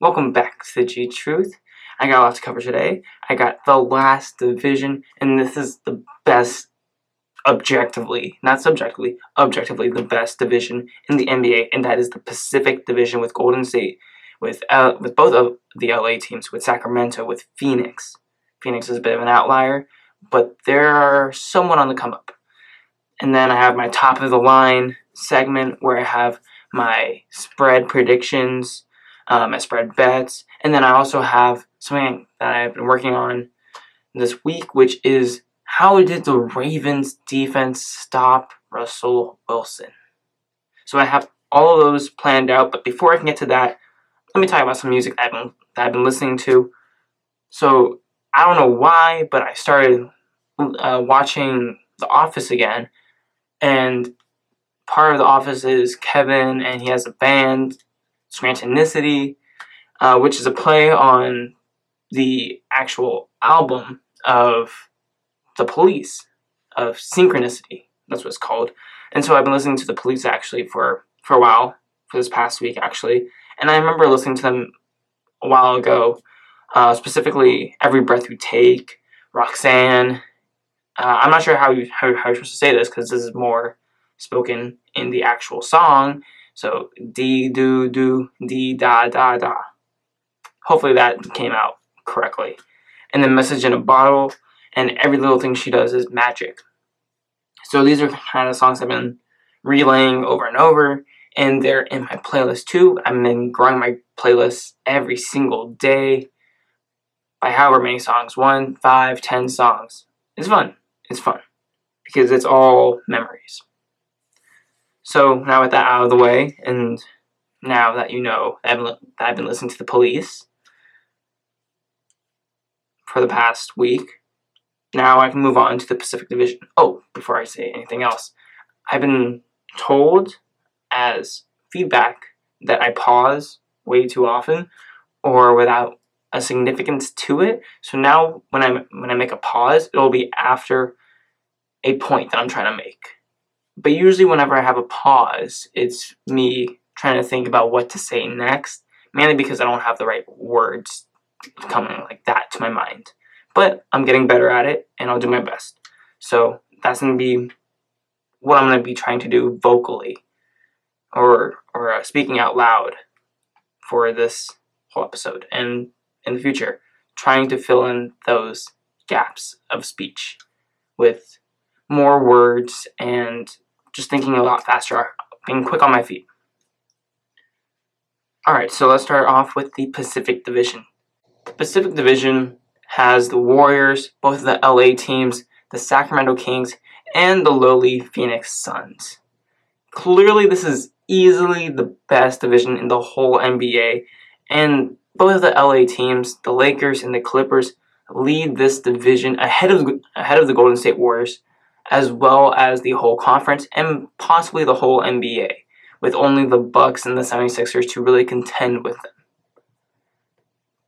Welcome back to the G Truth. I got a lot to cover today. I got the last division, and this is the best, objectively, not subjectively, objectively, the best division in the NBA, and that is the Pacific Division with Golden State, with uh, with both of the LA teams, with Sacramento, with Phoenix. Phoenix is a bit of an outlier, but they're somewhat on the come up. And then I have my top of the line segment where I have my spread predictions, um, my spread bets, and then I also have something that I've been working on this week, which is how did the Ravens defense stop Russell Wilson? So I have all of those planned out, but before I can get to that, let me talk about some music I've been, that I've been listening to. So I don't know why, but I started uh, watching The Office again, and part of The Office is Kevin, and he has a band, Scrantonicity, uh, which is a play on the actual album of The Police, of Synchronicity. That's what it's called. And so I've been listening to The Police actually for, for a while, for this past week actually. And I remember listening to them a while ago, uh, specifically Every Breath You Take, Roxanne. Uh, I'm not sure how, you, how, how you're supposed to say this because this is more spoken in the actual song. So D do do D da da da. Hopefully that came out correctly. And then message in a bottle, and every little thing she does is magic. So these are kind of songs I've been relaying over and over, and they're in my playlist too. I've been growing my playlist every single day by however many songs one, five, ten songs. It's fun. It's fun because it's all memories. So now with that out of the way, and now that you know that I've, been listening to the police for the past week, now I can move on to the Pacific Division. Oh, before I say anything else, I've been told as feedback that I pause way too often or without a significance to it. So now when I when I make a pause, it'll be after a point that I'm trying to make. But usually, whenever I have a pause, it's me trying to think about what to say next, mainly because I don't have the right words coming like that to my mind. But I'm getting better at it, and I'll do my best. So that's gonna be what I'm gonna be trying to do vocally, or or uh, speaking out loud for this whole episode, and in the future, trying to fill in those gaps of speech with more words and just thinking a lot faster, being quick on my feet. Alright, so let's start off with the Pacific Division. The Pacific Division has the Warriors, both of the LA teams, the Sacramento Kings, and the lowly Phoenix Suns. Clearly, this is easily the best division in the whole NBA, and both of the LA teams, the Lakers and the Clippers, lead this division ahead of ahead of the Golden State Warriors as well as the whole conference and possibly the whole NBA, with only the Bucks and the 76ers to really contend with them.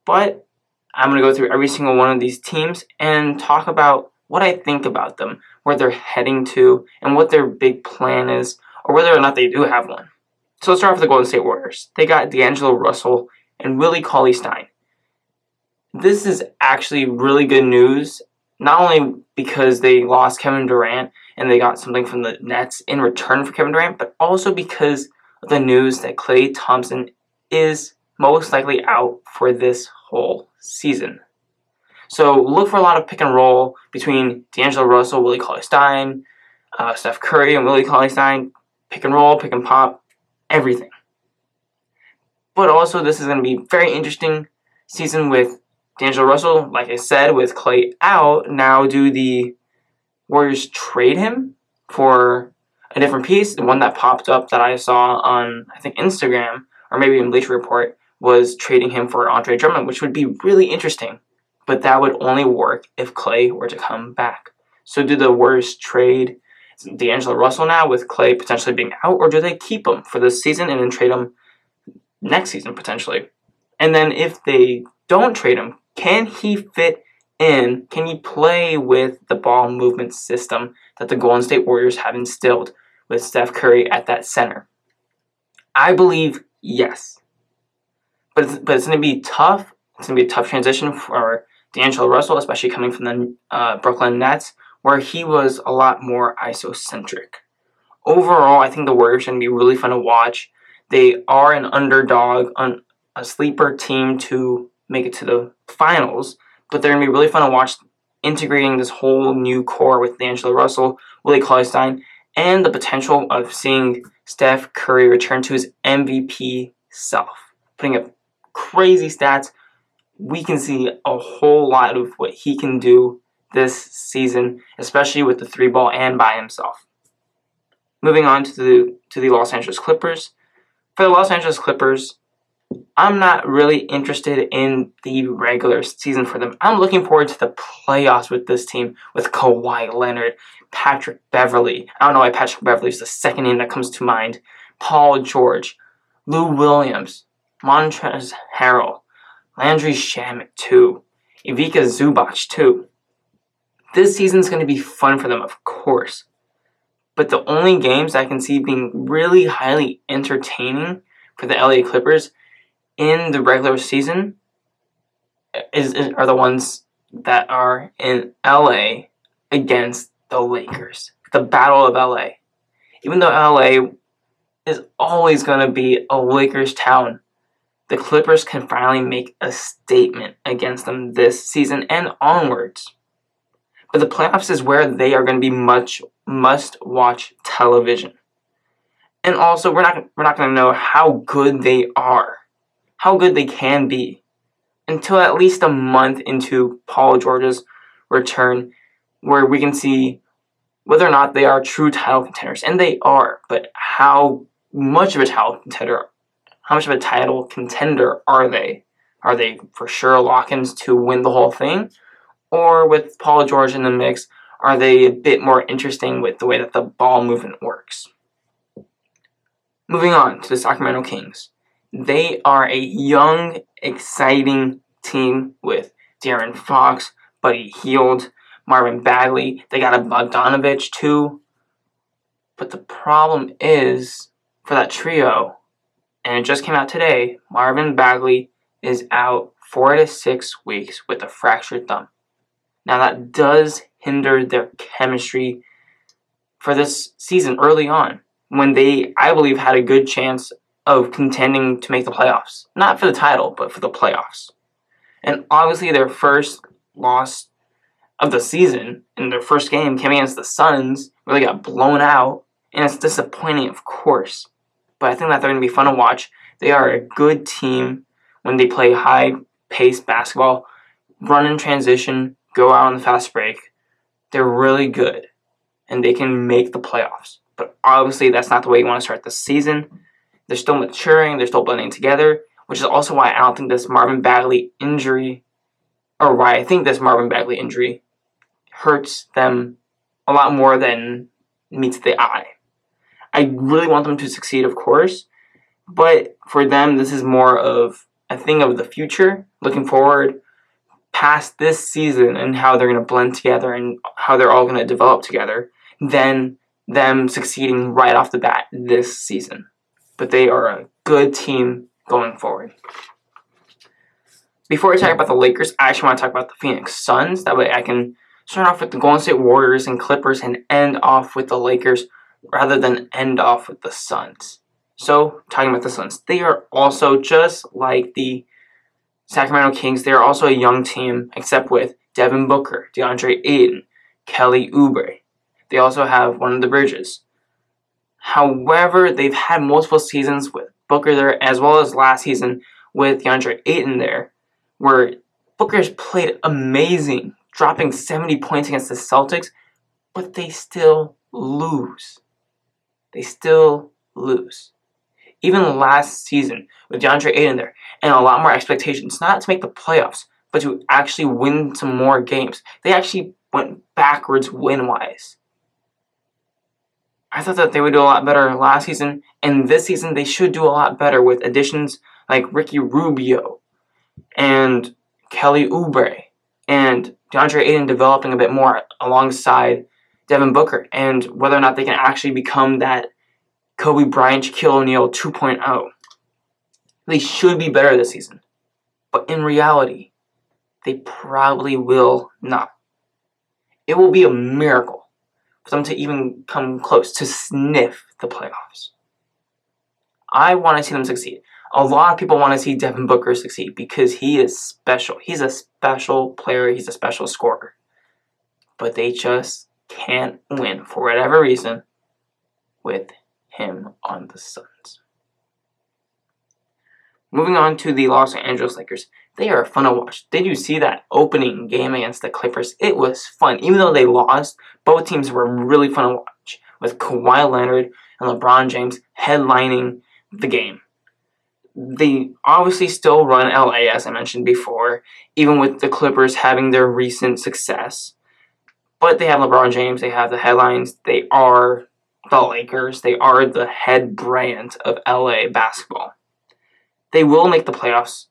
But I'm going to go through every single one of these teams and talk about what I think about them, where they're heading to, and what their big plan is, or whether or not they do have one. So let's start off with the Golden State Warriors. They got D'Angelo Russell and Willie Cauley Stein. This is actually really good news not only because they lost Kevin Durant and they got something from the Nets in return for Kevin Durant, but also because of the news that Klay Thompson is most likely out for this whole season. So look for a lot of pick and roll between D'Angelo Russell, Willie Cauley Stein, uh, Steph Curry, and Willie Cauley Stein. Pick and roll, pick and pop, everything. But also, this is going to be very interesting season with D'Angelo Russell, like I said, with Klay out, now do the Warriors trade him for a different piece? The one that popped up that I saw on, I think, Instagram, or maybe in Bleacher Report, was trading him for Andre Drummond, which would be really interesting. But that would only work if Klay were to come back. So do the Warriors trade D'Angelo Russell now with Klay potentially being out, or do they keep him for this season and then trade him next season potentially? And then if they don't trade him, can he fit in? Can he play with the ball movement system that the Golden State Warriors have instilled with Steph Curry at that center? I believe yes. but it's, but it's going to be tough. It's going to be a tough transition for D'Angelo Russell, especially coming from the uh, Brooklyn Nets, where he was a lot more isocentric. Overall, I think the Warriors are going to be really fun to watch. They are an underdog, a sleeper team to make it to the finals, but they're going to be really fun to watch integrating this whole new core with D'Angelo Russell, Willie Cauley-Stein, and the potential of seeing Steph Curry return to his MVP self, putting up crazy stats. We can see a whole lot of what he can do this season, especially with the three ball and by himself. Moving on to the to the Los Angeles Clippers. For the Los Angeles Clippers, I'm not really interested in the regular season for them. I'm looking forward to the playoffs with this team with Kawhi Leonard, Patrick Beverley. I don't know why Patrick Beverley is the second name that comes to mind. Paul George, Lou Williams, Montrezl Harrell, Landry Shamet too, Ivica Zubac too. This season's going to be fun for them, of course. But the only games I can see being really highly entertaining for the LA Clippers in the regular season is, is are the ones that are in LA against the Lakers. The Battle of LA. Even though LA is always going to be a Lakers town, the Clippers can finally make a statement against them this season and onwards. But the playoffs is where they are going to be much must watch television. And also we're not we're not going to know how good they are. How good they can be until at least a month into Paul George's return where we can see whether or not they are true title contenders and they are, but how much of a title contender how much of a title contender are they? Are they for sure lock-ins to win the whole thing? Or with Paul George in the mix, are they a bit more interesting with the way that the ball movement works? Moving on to the Sacramento Kings. They are a young, exciting team with De'Aaron Fox, Buddy Hield, Marvin Bagley. They got a Bogdanovich too. But the problem is for that trio, and it just came out today, Marvin Bagley is out four to six weeks with a fractured thumb. Now, that does hinder their chemistry for this season early on when they, I believe, had a good chance of contending to make the playoffs. Not for the title, but for the playoffs. And obviously, their first loss of the season in their first game came against the Suns, where they got blown out. And it's disappointing, of course. But I think that they're going to be fun to watch. They are a good team when they play high paced basketball, run in transition, go out on the fast break. They're really good and they can make the playoffs. But obviously, that's not the way you want to start the season. They're still maturing, they're still blending together, which is also why I don't think this Marvin Bagley injury, or why I think this Marvin Bagley injury hurts them a lot more than meets the eye. I really want them to succeed, of course, but for them, this is more of a thing of the future, looking forward past this season and how they're going to blend together and how they're all going to develop together than them succeeding right off the bat this season. But they are a good team going forward. Before I talk about the Lakers, I actually want to talk about the Phoenix Suns. That way I can start off with the Golden State Warriors and Clippers and end off with the Lakers rather than end off with the Suns. So, talking about the Suns, they are also just like the Sacramento Kings, they are also a young team, except with Devin Booker, DeAndre Ayton, Kelly Oubre. They also have one of the Bridges. However, they've had multiple seasons with Booker there, as well as last season with DeAndre Ayton there, where Booker's played amazing, dropping 70 points against the Celtics, but they still lose. They still lose even last season with DeAndre Ayton there, and a lot more expectations, not to make the playoffs, but to actually win some more games. They actually went backwards win wise. I thought that they would do a lot better last season, and this season they should do a lot better with additions like Ricky Rubio and Kelly Oubre and DeAndre Ayton developing a bit more alongside Devin Booker, and whether or not they can actually become that Kobe Bryant, Shaquille O'Neal 2.0. They should be better this season. But in reality, they probably will not. It will be a miracle for them to even come close to sniff the playoffs. I want to see them succeed. A lot of people want to see Devin Booker succeed because he is special. He's a special player, he's a special scorer. But they just can't win for whatever reason with him on the Suns. Moving on to the Los Angeles Lakers. They are fun to watch. Did you see that opening game against the Clippers? It was fun. Even though they lost, both teams were really fun to watch with Kawhi Leonard and LeBron James headlining the game. They obviously still run LA, as I mentioned before, even with the Clippers having their recent success. But they have LeBron James, they have the headlines, they are the Lakers, they are the head brand of LA basketball. They will make the playoffs.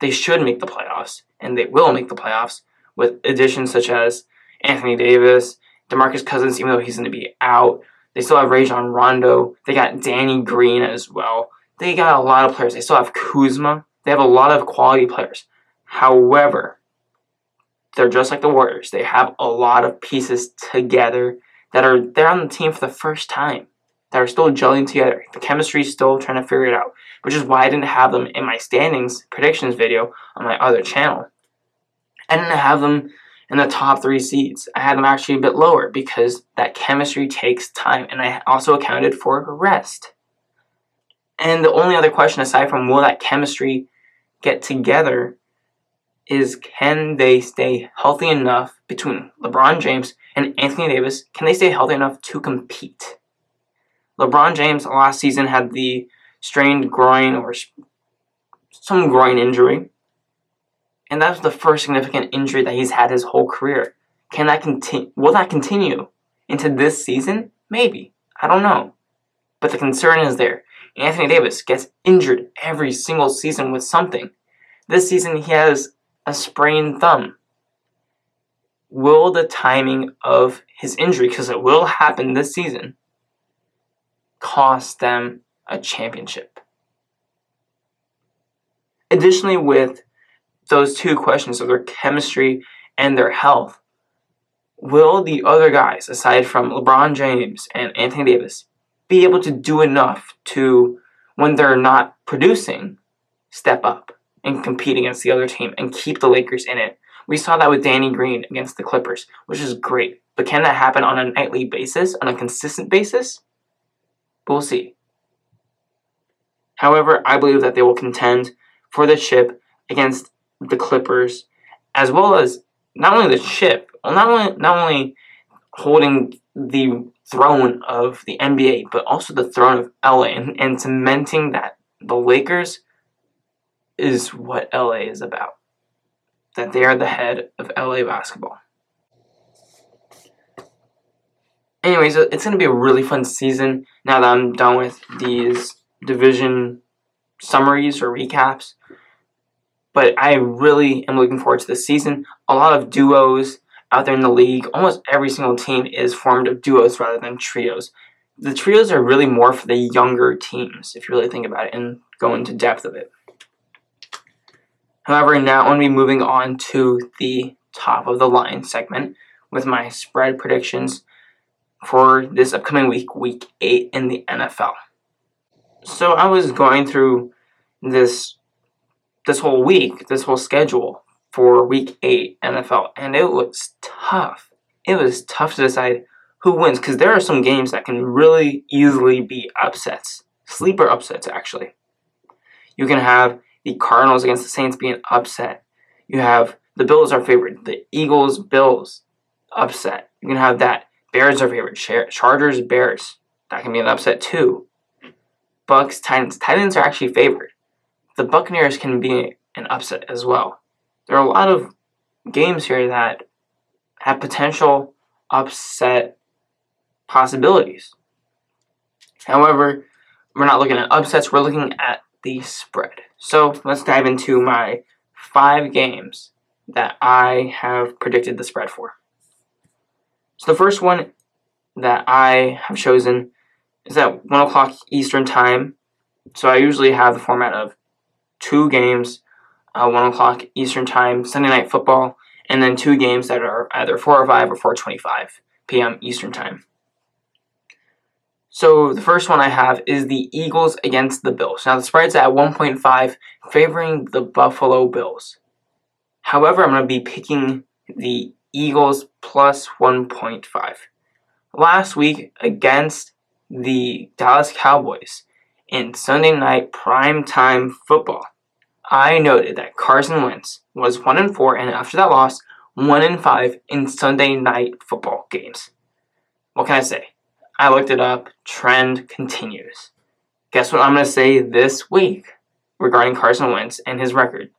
They should make the playoffs, and they will make the playoffs with additions such as Anthony Davis, DeMarcus Cousins, even though he's going to be out. They still have Rajon Rondo. They got Danny Green as well. They got a lot of players. They still have Kuzma. They have a lot of quality players. However, they're just like the Warriors. They have a lot of pieces together that are they're on the team for the first time. That are still gelling together. The chemistry is still trying to figure it out, which is why I didn't have them in my standings predictions video on my other channel. I didn't have them in the top three seeds. I had them actually a bit lower because that chemistry takes time, and I also accounted for rest. And the only other question aside from will that chemistry get together is can they stay healthy enough between LeBron James and Anthony Davis? Can they stay healthy enough to compete? LeBron James last season had the strained groin or some groin injury. And that was the first significant injury that he's had his whole career. Can that continue? Will that continue into this season? Maybe. I don't know. But the concern is there. Anthony Davis gets injured every single season with something. This season he has a sprained thumb. Will the timing of his injury, because it will happen this season, cost them a championship? Additionally, with those two questions of their chemistry and their health, will the other guys, aside from LeBron James and Anthony Davis, be able to do enough to, when they're not producing, step up and compete against the other team and keep the Lakers in it. We saw that with Danny Green against the Clippers, which is great. But can that happen on a nightly basis, on a consistent basis? We'll see. However, I believe that they will contend for the chip against the Clippers, as well as not only the chip, not only not only holding the throne of the NBA, but also the throne of LA, and, and cementing that the Lakers is what LA is about. That they are the head of LA basketball. Anyways, it's going to be a really fun season now that I'm done with these division summaries or recaps. But I really am looking forward to this season. A lot of duos out there in the league. Almost every single team is formed of duos rather than trios. The trios are really more for the younger teams, if you really think about it and go into depth of it. However, now I'm going to be moving on to the top of the line segment with my spread predictions for this upcoming week, week 8 in the NFL. So I was going through this this whole week, this whole schedule for week 8 NFL and it was tough. It was tough to decide who wins because there are some games that can really easily be upsets. Sleeper upsets actually. You can have the Cardinals against the Saints being upset. You have the Bills are favored. The Eagles, Bills, upset. You can have that. Bears are favored. Chargers, Bears. That can be an upset too. Bucks, Titans. Titans are actually favored. The Buccaneers can be an upset as well. There are a lot of games here that have potential upset possibilities. However, we're not looking at upsets, we're looking at the spread. So let's dive into my five games that I have predicted the spread for. So the first one that I have chosen is at 1 o'clock Eastern Time. So I usually have the format of two games, uh, one o'clock Eastern time, Sunday night football, and then two games that are either four or five or four twenty-five p.m. Eastern time. So the first one I have is the Eagles against the Bills. Now the spread's at 1.5, favoring the Buffalo Bills. However, I'm going to be picking the Eagles plus 1.5. Last week against the Dallas Cowboys in Sunday night prime time football, I noted that Carson Wentz was 1 and 4 and after that loss, 1 and 5 in Sunday night football games. What can I say? I looked it up. Trend continues. Guess what I'm going to say this week regarding Carson Wentz and his record?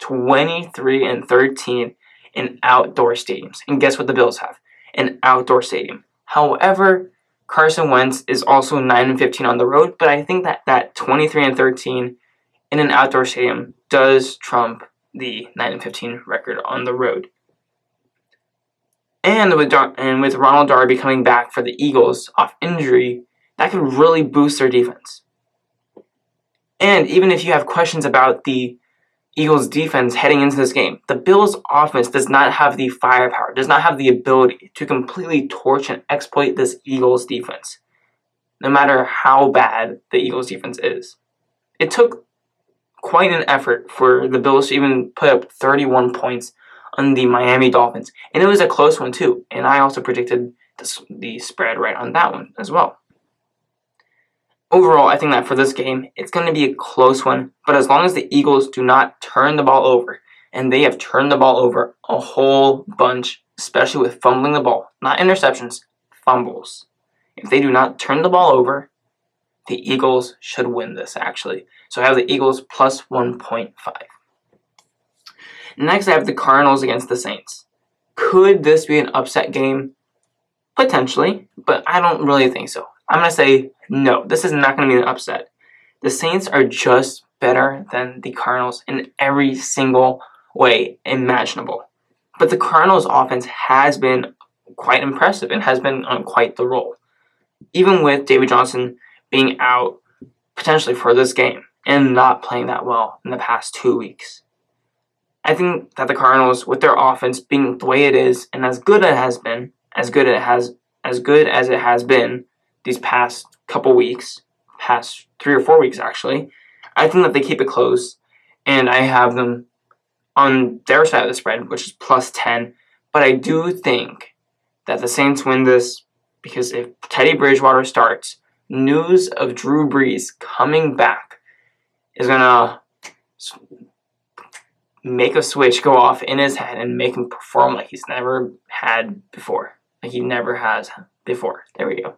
23 and 13 in outdoor stadiums. And guess what the Bills have? An outdoor stadium. However, Carson Wentz is also 9 and 15 on the road, but I think that that 23 and 13 in an outdoor stadium does trump the 9 and 15 record on the road. And with Dar- and with Ronald Darby coming back for the Eagles off injury, that could really boost their defense. And even if you have questions about the Eagles defense heading into this game, the Bills offense does not have the firepower, does not have the ability to completely torch and exploit this Eagles defense, no matter how bad the Eagles defense is. It took quite an effort for the Bills to even put up 31 points on the Miami Dolphins. And it was a close one, too. And I also predicted the, spread right on that one as well. Overall, I think that for this game, it's going to be a close one. But as long as the Eagles do not turn the ball over, and they have turned the ball over a whole bunch, especially with fumbling the ball, not interceptions, fumbles. If they do not turn the ball over, the Eagles should win this actually. So I have the Eagles plus 1.5. Next, I have the Cardinals against the Saints. Could this be an upset game? Potentially, but I don't really think so. I'm going to say no, this is not going to be an upset. The Saints are just better than the Cardinals in every single way imaginable. But the Cardinals' offense has been quite impressive and has been on quite the roll. Even with David Johnson being out potentially for this game and not playing that well in the past two weeks. I think that the Cardinals, with their offense being the way it is and as good as it has been, as good as it has as good as it has been these past couple weeks, past three or four weeks actually, I think that they keep it close, and I have them on their side of the spread, which is plus ten. But I do think that the Saints win this because if Teddy Bridgewater starts, news of Drew Brees coming back is gonna make a switch go off in his head and make him perform like he's never had before. Like he never has before. There we go.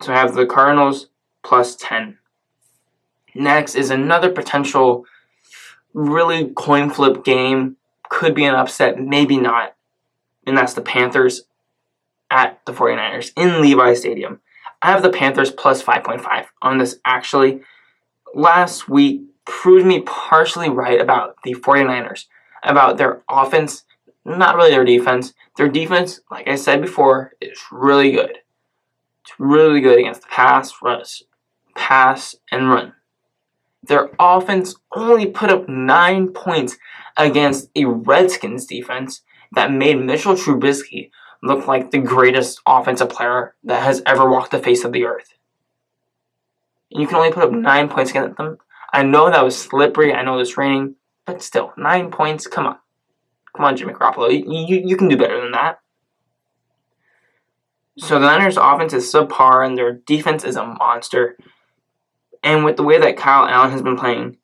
So I have the Cardinals plus 10. Next is another potential really coin flip game. Could be an upset, maybe not. And that's the Panthers at the 49ers in Levi Stadium. I have the Panthers plus 5.5 on this actually. Last week, proved me partially right about the 49ers, about their offense, not really their defense. Their defense, like I said before, is really good. Really good against the pass, rush, pass, and run. Their offense only put up nine points against a Redskins defense that made Mitchell Trubisky look like the greatest offensive player that has ever walked the face of the earth. And you can only put up nine points against them I know that was slippery. I know it was raining, but still, nine points. Come on, come on, Jimmy Garoppolo. You, you, you can do better than that. So the Niners' offense is subpar, and their defense is a monster. And with the way that Kyle Allen has been playing,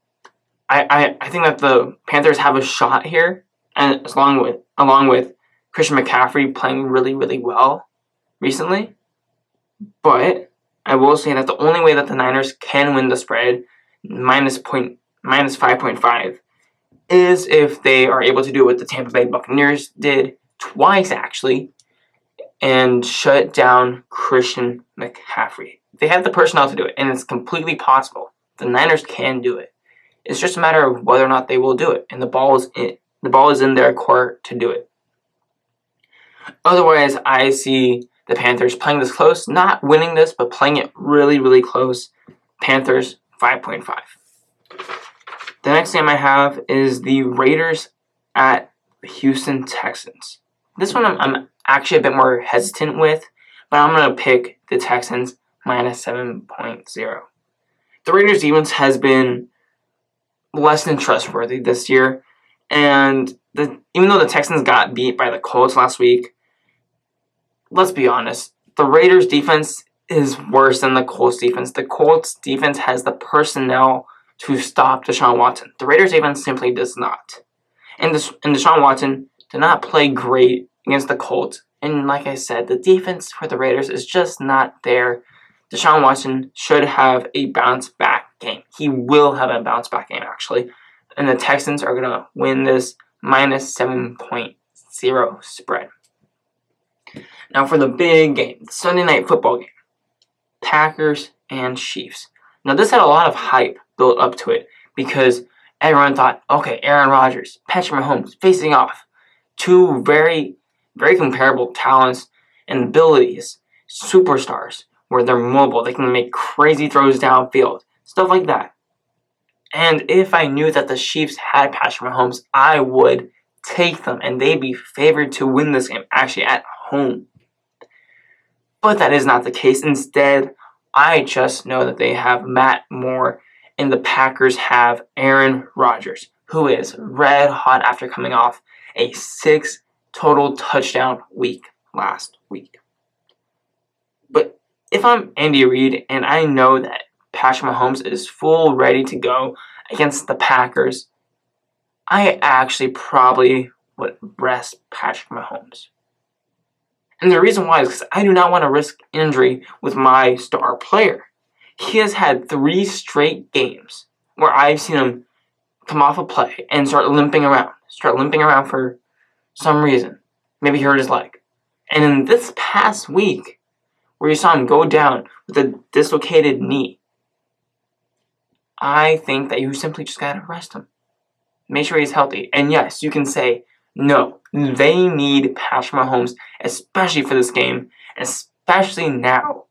I, I, I think that the Panthers have a shot here, and along with along with Christian McCaffrey playing really really well recently. But I will say that the only way that the Niners can win the spread minus point minus five point five is if they are able to do what the Tampa Bay Buccaneers did twice actually and shut down Christian McCaffrey. They have the personnel to do it, and it's completely possible. The Niners can do it. It's just a matter of whether or not they will do it, and the ball is in, the ball is in their court to do it. Otherwise, I see the Panthers playing this close, not winning this, but playing it really, really close. Panthers 5.5. The next game I have is the Raiders at Houston Texans. This one I'm, I'm actually a bit more hesitant with, but I'm going to pick the Texans minus 7.0. The Raiders defense has been less than trustworthy this year, and the, even though the Texans got beat by the Colts last week, let's be honest, the Raiders defense is worse than the Colts defense. The Colts defense has the personnel to stop Deshaun Watson. The Raiders defense simply does not. And, Des- and Deshaun Watson did not play great against the Colts. And like I said, the defense for the Raiders is just not there. Deshaun Watson should have a bounce back game. He will have a bounce back game, actually. And the Texans are going to win this minus 7.0 spread. Now for the big game, the Sunday night football game. Packers and Chiefs. Now this had a lot of hype built up to it because everyone thought, okay, Aaron Rodgers, Patrick Mahomes facing off. Two very, very comparable talents and abilities, superstars, where they're mobile, they can make crazy throws downfield, stuff like that. And if I knew that the Chiefs had Patrick Mahomes, I would take them and they'd be favored to win this game, actually at home. But that is not the case. Instead, I just know that they have Matt Moore and the Packers have Aaron Rodgers, who is red hot after coming off a six total touchdown week last week. But if I'm Andy Reid and I know that Patrick Mahomes is full ready to go against the Packers, I actually probably would rest Patrick Mahomes. And the reason why is because I do not want to risk injury with my star player. He has had three straight games where I've seen him come off a play and start limping around. Start limping around for some reason. Maybe he hurt his leg. And in this past week, where you saw him go down with a dislocated knee, I think that you simply just gotta rest him. Make sure he's healthy. And yes, you can say, no, they need Patrick Mahomes, especially for this game, especially now.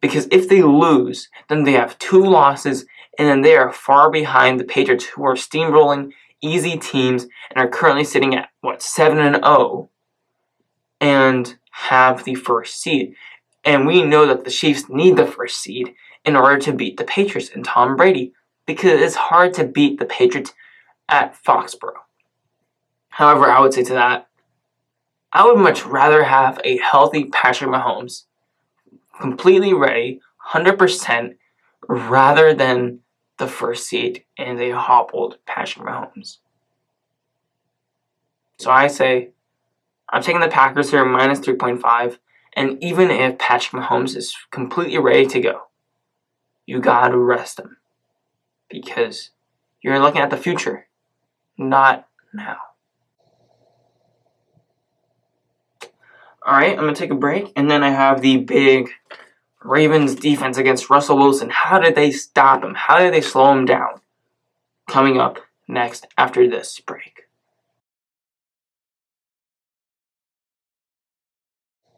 Because if they lose, then they have two losses, and then they are far behind the Patriots, who are steamrolling easy teams and are currently sitting at what seven and 0 and have the first seed. And we know that the Chiefs need the first seed in order to beat the Patriots and Tom Brady, because it's hard to beat the Patriots at Foxborough. However, I would say to that, I would much rather have a healthy Patrick Mahomes, completely ready, 100%, rather than the first seed and they hobbled Patrick Mahomes. So I say, I'm taking the Packers here minus 3.5, and even if Patrick Mahomes is completely ready to go, you gotta rest him. Because you're looking at the future, not now. Alright, I'm to take a break, and then I have the big Ravens defense against Russell Wilson. How did they stop him? How did they slow him down? Coming up next after this break.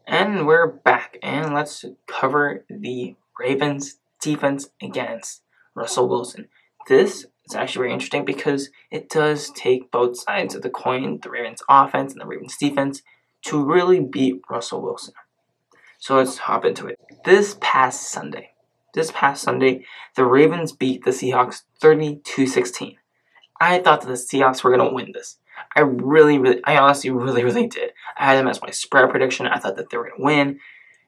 And we're back, and let's cover the Ravens defense against Russell Wilson. This is actually very interesting because it does take both sides of the coin, the Ravens offense and the Ravens defense, to really beat Russell Wilson. So let's hop into it. This past Sunday, this past Sunday, the Ravens beat the Seahawks 32 16. I thought that the Seahawks were going to win this. I really, really, I honestly really, really did. I had them as my spread prediction. I thought that they were going to win.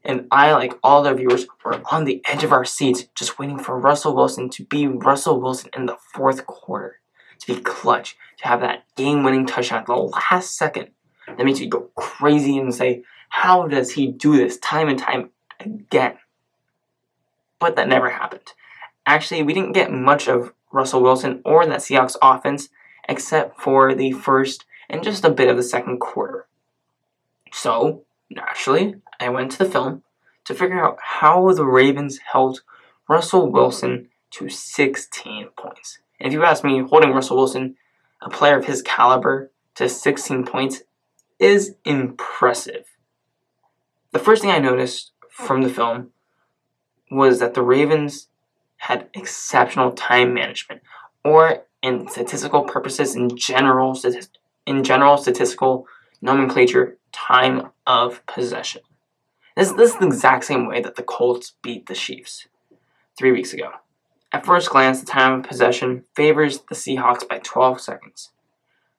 And I, like all the viewers, were on the edge of our seats just waiting for Russell Wilson to be Russell Wilson in the fourth quarter. To be clutch, to have that game winning touchdown at the last second that makes you go crazy and say, how does he do this time and time again? But that never happened. Actually, we didn't get much of Russell Wilson or that Seahawks offense except for the first and just a bit of the second quarter. So, naturally, I went to the film to figure out how the Ravens held Russell Wilson to 16 points. And if you ask me, holding Russell Wilson, a player of his caliber, to 16 points is impressive. The first thing I noticed from the film was that the Ravens had exceptional time management. or in statistical purposes in general in general statistical nomenclature time of possession. This, this is the exact same way that the Colts beat the Chiefs three weeks ago. At first glance, the time of possession favors the Seahawks by 12 seconds.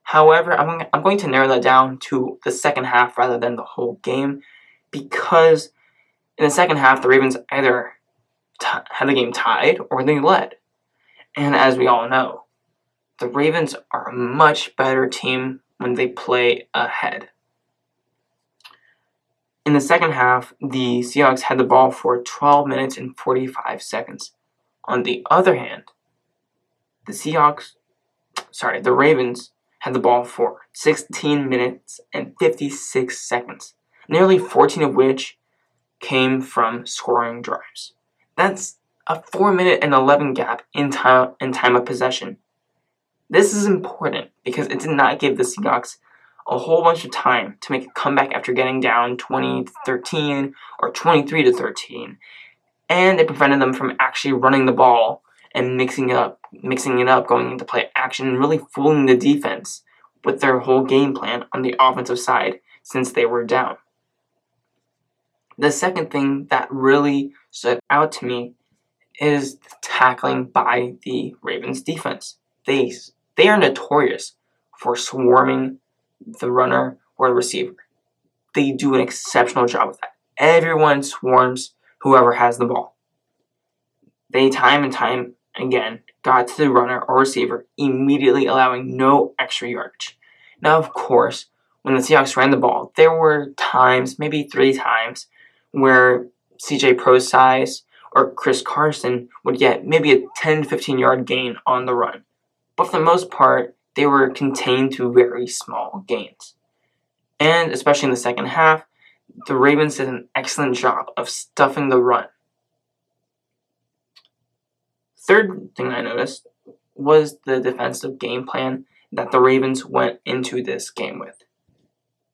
However, I'm, I'm going to narrow that down to the second half rather than the whole game because in the second half, the Ravens either t- had the game tied or they led. And as we all know, the Ravens are a much better team when they play ahead. In the second half, the Seahawks had the ball for 12 minutes and 45 seconds. On the other hand, the Seahawks, sorry, the Ravens had the ball for 16 minutes and 56 seconds, nearly 14 of which came from scoring drives. That's a 4 minute and 11 gap in time, in time of possession. This is important because it did not give the Seahawks a whole bunch of time to make a comeback after getting down 20 to 13 or 23 to 13. And it prevented them from actually running the ball and mixing it up, mixing it up, going into play action, and really fooling the defense with their whole game plan on the offensive side since they were down. The second thing that really stood out to me is the tackling by the Ravens defense. They they are notorious for swarming the runner, or the receiver. They do an exceptional job with that. Everyone swarms whoever has the ball. They time and time again got to the runner or receiver, immediately allowing no extra yardage. Now, of course, when the Seahawks ran the ball, there were times, maybe three times, where CJ Prosise or Chris Carson would get maybe a 10 15 yard gain on the run. But for the most part, they were contained to very small gains. And especially in the second half, the Ravens did an excellent job of stuffing the run. Third thing I noticed was the defensive game plan that the Ravens went into this game with.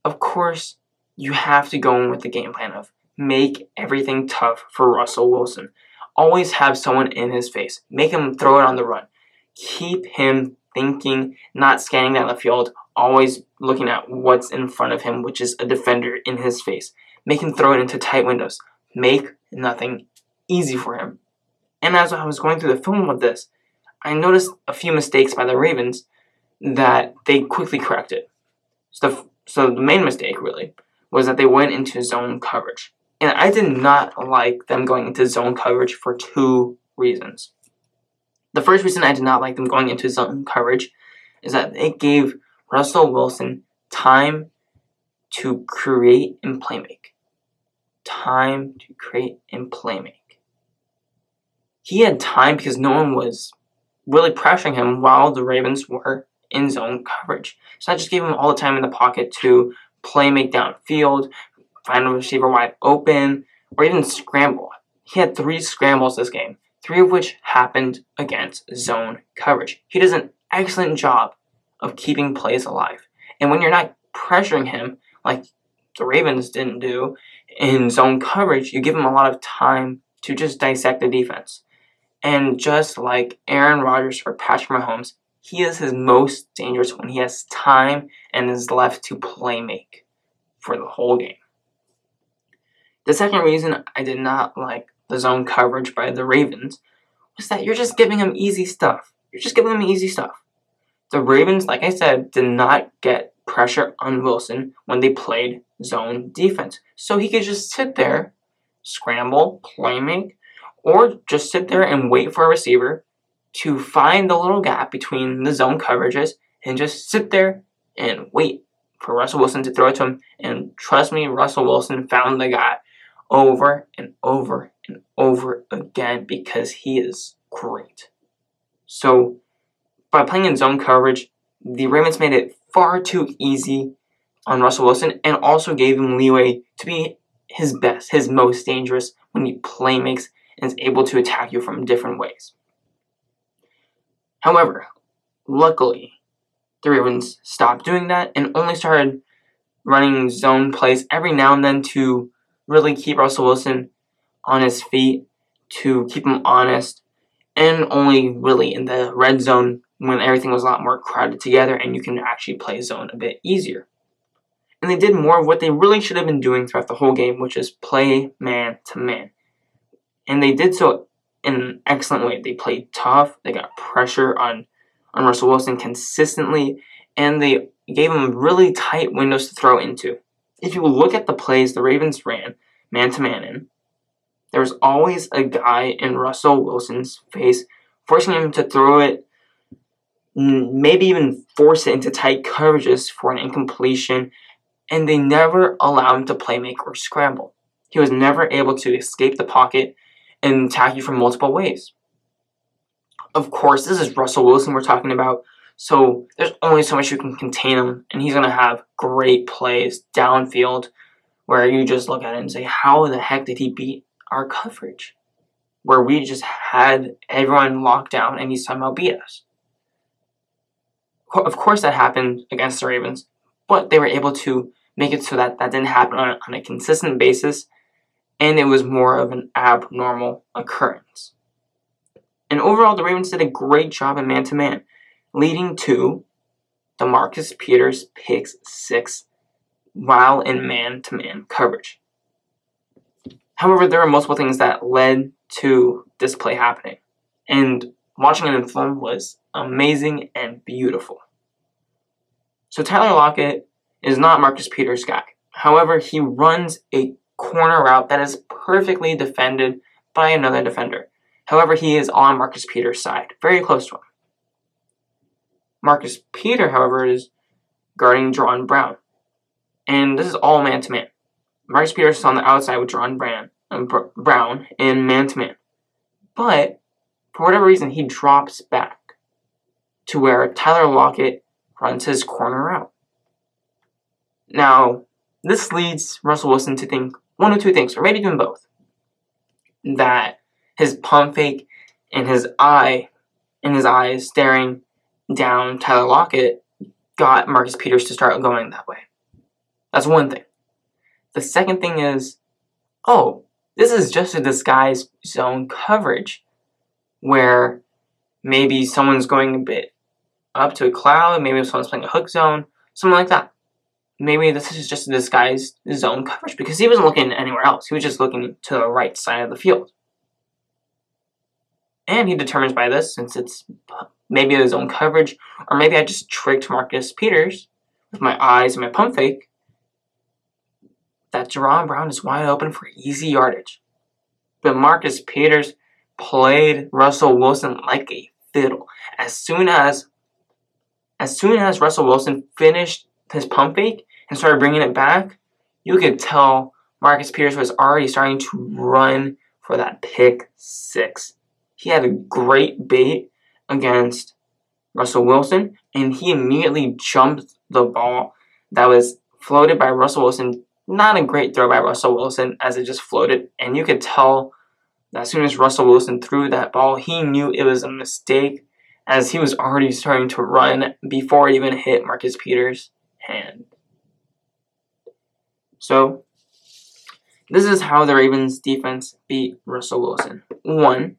Of course, you have to go in with the game plan of make everything tough for Russell Wilson. Always have someone in his face. Make him throw it on the run. Keep him thinking, not scanning down the field, always looking at what's in front of him, which is a defender in his face. Make him throw it into tight windows. Make nothing easy for him. And as I was going through the film with this, I noticed a few mistakes by the Ravens that they quickly corrected. So the, so the main mistake, really, was that they went into zone coverage. And I did not like them going into zone coverage for two reasons. The first reason I did not like them going into zone coverage is that it gave Russell Wilson time to create and play make. Time to create and play make. He had time because no one was really pressuring him while the Ravens were in zone coverage. So I just gave him all the time in the pocket to play make downfield, find a receiver wide open, or even scramble. He had three scrambles this game three of which happened against zone coverage. He does an excellent job of keeping plays alive. And when you're not pressuring him like the Ravens didn't do in zone coverage, you give him a lot of time to just dissect the defense. And just like Aaron Rodgers or Patrick Mahomes, he is his most dangerous when he has time and is left to play make for the whole game. The second reason I did not like the zone coverage by the Ravens was that you're just giving them easy stuff. You're just giving them easy stuff. The Ravens, like I said, did not get pressure on Wilson when they played zone defense. So he could just sit there, scramble, play make, or just sit there and wait for a receiver to find the little gap between the zone coverages and just sit there and wait for Russell Wilson to throw it to him. And trust me, Russell Wilson found the guy over and over and over again because he is great. So, by playing in zone coverage, the Ravens made it far too easy on Russell Wilson and also gave him leeway to be his best, his most dangerous when he play makes and is able to attack you from different ways. However, luckily, the Ravens stopped doing that and only started running zone plays every now and then to really keep Russell Wilson on his feet, to keep him honest, and only really in the red zone when everything was a lot more crowded together and you can actually play zone a bit easier. And they did more of what they really should have been doing throughout the whole game, which is play man to man. And they did so in an excellent way. They played tough, they got pressure on, on Russell Wilson consistently, and they gave him really tight windows to throw into. If you look at the plays the Ravens ran man to man in, there was always a guy in Russell Wilson's face, forcing him to throw it, maybe even force it into tight coverages for an incompletion, and they never allowed him to playmaker or scramble. He was never able to escape the pocket and attack you from multiple ways. Of course, this is Russell Wilson we're talking about, so there's only so much you can contain him, and he's going to have great plays downfield where you just look at it and say, how the heck did he beat our coverage? Where we just had everyone locked down and he somehow beat us. Of course, that happened against the Ravens, but they were able to make it so that that didn't happen on, on a consistent basis and it was more of an abnormal occurrence. And overall, the Ravens did a great job in man to man leading to the Marcus Peters picks six while in man to man coverage. However, there are multiple things that led to this play happening, and watching it in film was amazing and beautiful. So, Tyler Lockett is not Marcus Peters' guy. However, he runs a corner route that is perfectly defended by another defender. However, he is on Marcus Peters' side, very close to him. Marcus Peter, however, is guarding Jaron Brown. And this is all man to man. Marcus Peters is on the outside with Jaron Brown, um, Brown in man to man. But for whatever reason, he drops back to where Tyler Lockett runs his corner out. Now, this leads Russell Wilson to think one or two things, or maybe even both. That his pump fake and his eye, and his eyes staring down Tyler Lockett got Marcus Peters to start going that way. That's one thing. The second thing is, oh, this is just a disguise zone coverage where maybe someone's going a bit up to a cloud, maybe someone's playing a hook zone, something like that. Maybe this is just a disguised zone coverage because he wasn't looking anywhere else. He was just looking to the right side of the field. And he determines by this, since it's maybe it was own coverage, or maybe I just tricked Marcus Peters with my eyes and my pump fake, that Jaron Brown is wide open for easy yardage. But Marcus Peters played Russell Wilson like a fiddle. As soon as as soon as Russell Wilson finished his pump fake and started bringing it back, you could tell Marcus Peters was already starting to run for that pick six. He had a great bait against Russell Wilson, and he immediately jumped the ball that was floated by Russell Wilson. Not a great throw by Russell Wilson as it just floated, and you could tell that as soon as Russell Wilson threw that ball, he knew it was a mistake as he was already starting to run before it even hit Marcus Peters' hand. So, this is how the Ravens defense beat Russell Wilson. One,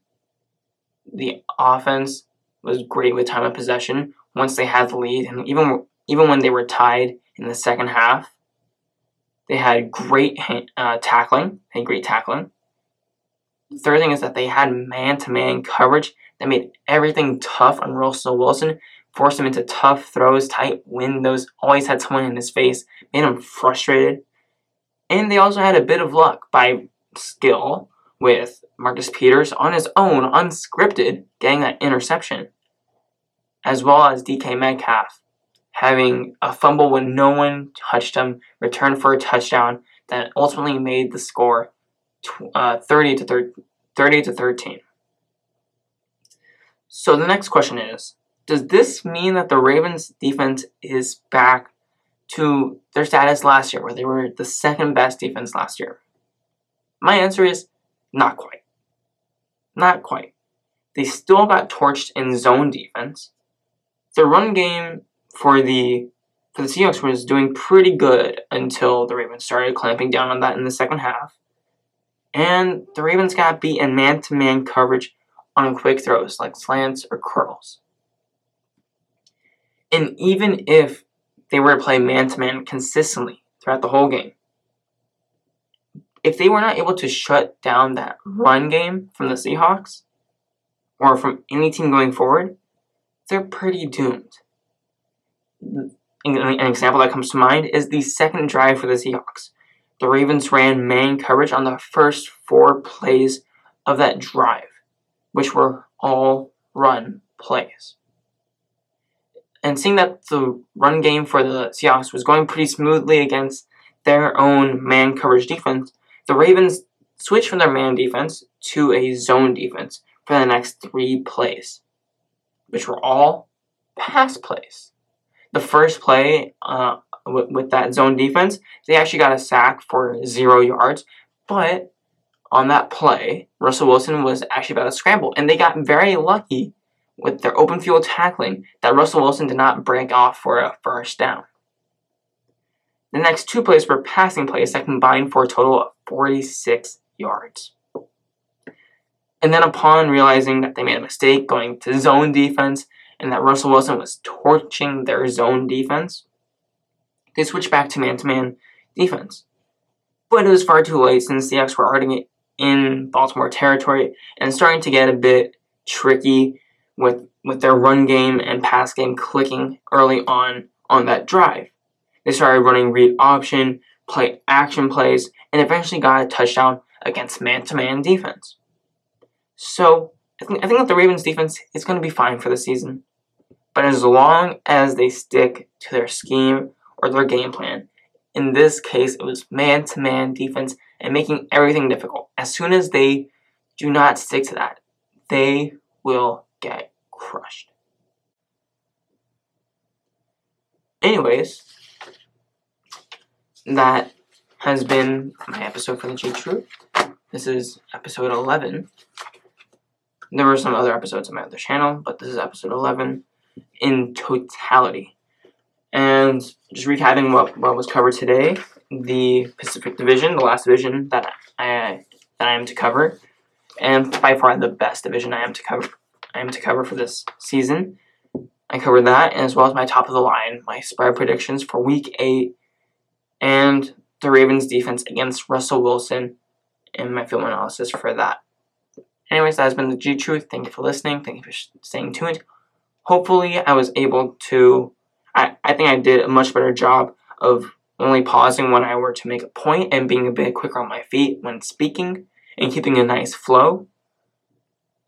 the offense was great with time of possession once they had the lead, and even even when they were tied in the second half, they had great uh, tackling. They had great tackling. The third thing is that they had man-to-man coverage that made everything tough on Russell Wilson, forced him into tough throws, tight windows, always had someone in his face, made him frustrated. And they also had a bit of luck by skill with Marcus Peters on his own, unscripted, getting that interception, as well as DK Metcalf having a fumble when no one touched him, return for a touchdown that ultimately made the score uh, 30 to 30, 30 to 13. So the next question is, does this mean that the Ravens defense is back to their status last year, where they were the second best defense last year? My answer is not quite. Not quite. They still got torched in zone defense. The run game for the for the Seahawks was doing pretty good until the Ravens started clamping down on that in the second half. And the Ravens got beat in man to man coverage on quick throws like slants or curls. And even if they were to play man to man consistently throughout the whole game, if they were not able to shut down that run game from the Seahawks or from any team going forward, they're pretty doomed. An example that comes to mind is the second drive for the Seahawks. The Ravens ran man coverage on the first four plays of that drive, which were all run plays. And seeing that the run game for the Seahawks was going pretty smoothly against their own man coverage defense, the Ravens switched from their man defense to a zone defense for the next three plays, which were all pass plays. The first play uh, with, with that zone defense, they actually got a sack for zero yards, but on that play, Russell Wilson was actually about to scramble, and they got very lucky with their open field tackling that Russell Wilson did not break off for a first down. The next two plays were passing plays that combined for a total of 46 yards. And then, upon realizing that they made a mistake going to zone defense and that Russell Wilson was torching their zone defense, they switched back to man to man defense. But it was far too late since the X were already in Baltimore territory and starting to get a bit tricky with, with their run game and pass game clicking early on on that drive. They started running read option, play action plays, and eventually got a touchdown against man-to-man defense. So I think I think that the Ravens defense is going to be fine for the season, but as long as they stick to their scheme or their game plan, in this case it was man-to-man defense and making everything difficult. As soon as they do not stick to that, they will get crushed. Anyways, that has been my episode for the G Truth. This is episode 11. There were some other episodes on my other channel, but this is episode 11 in totality. And just recapping what, what was covered today, the Pacific Division, the last division that I that I am to cover, and by far the best division I am to cover. I am to cover for this season. I covered that, as well as my top of the line, my spread predictions for Week Eight, and the Ravens defense against Russell Wilson and my film analysis for that. Anyways, that has been the G Truth. Thank you for listening. Thank you for staying tuned. Hopefully, I was able to. I, I think I did a much better job of only pausing when I were to make a point and being a bit quicker on my feet when speaking and keeping a nice flow.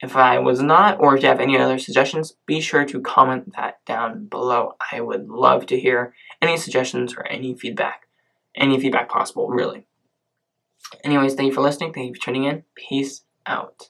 If I was not, or if you have any other suggestions, be sure to comment that down below. I would love to hear any suggestions or any feedback any feedback possible, really. Anyways, thank you for listening. Thank you for tuning in. Peace out.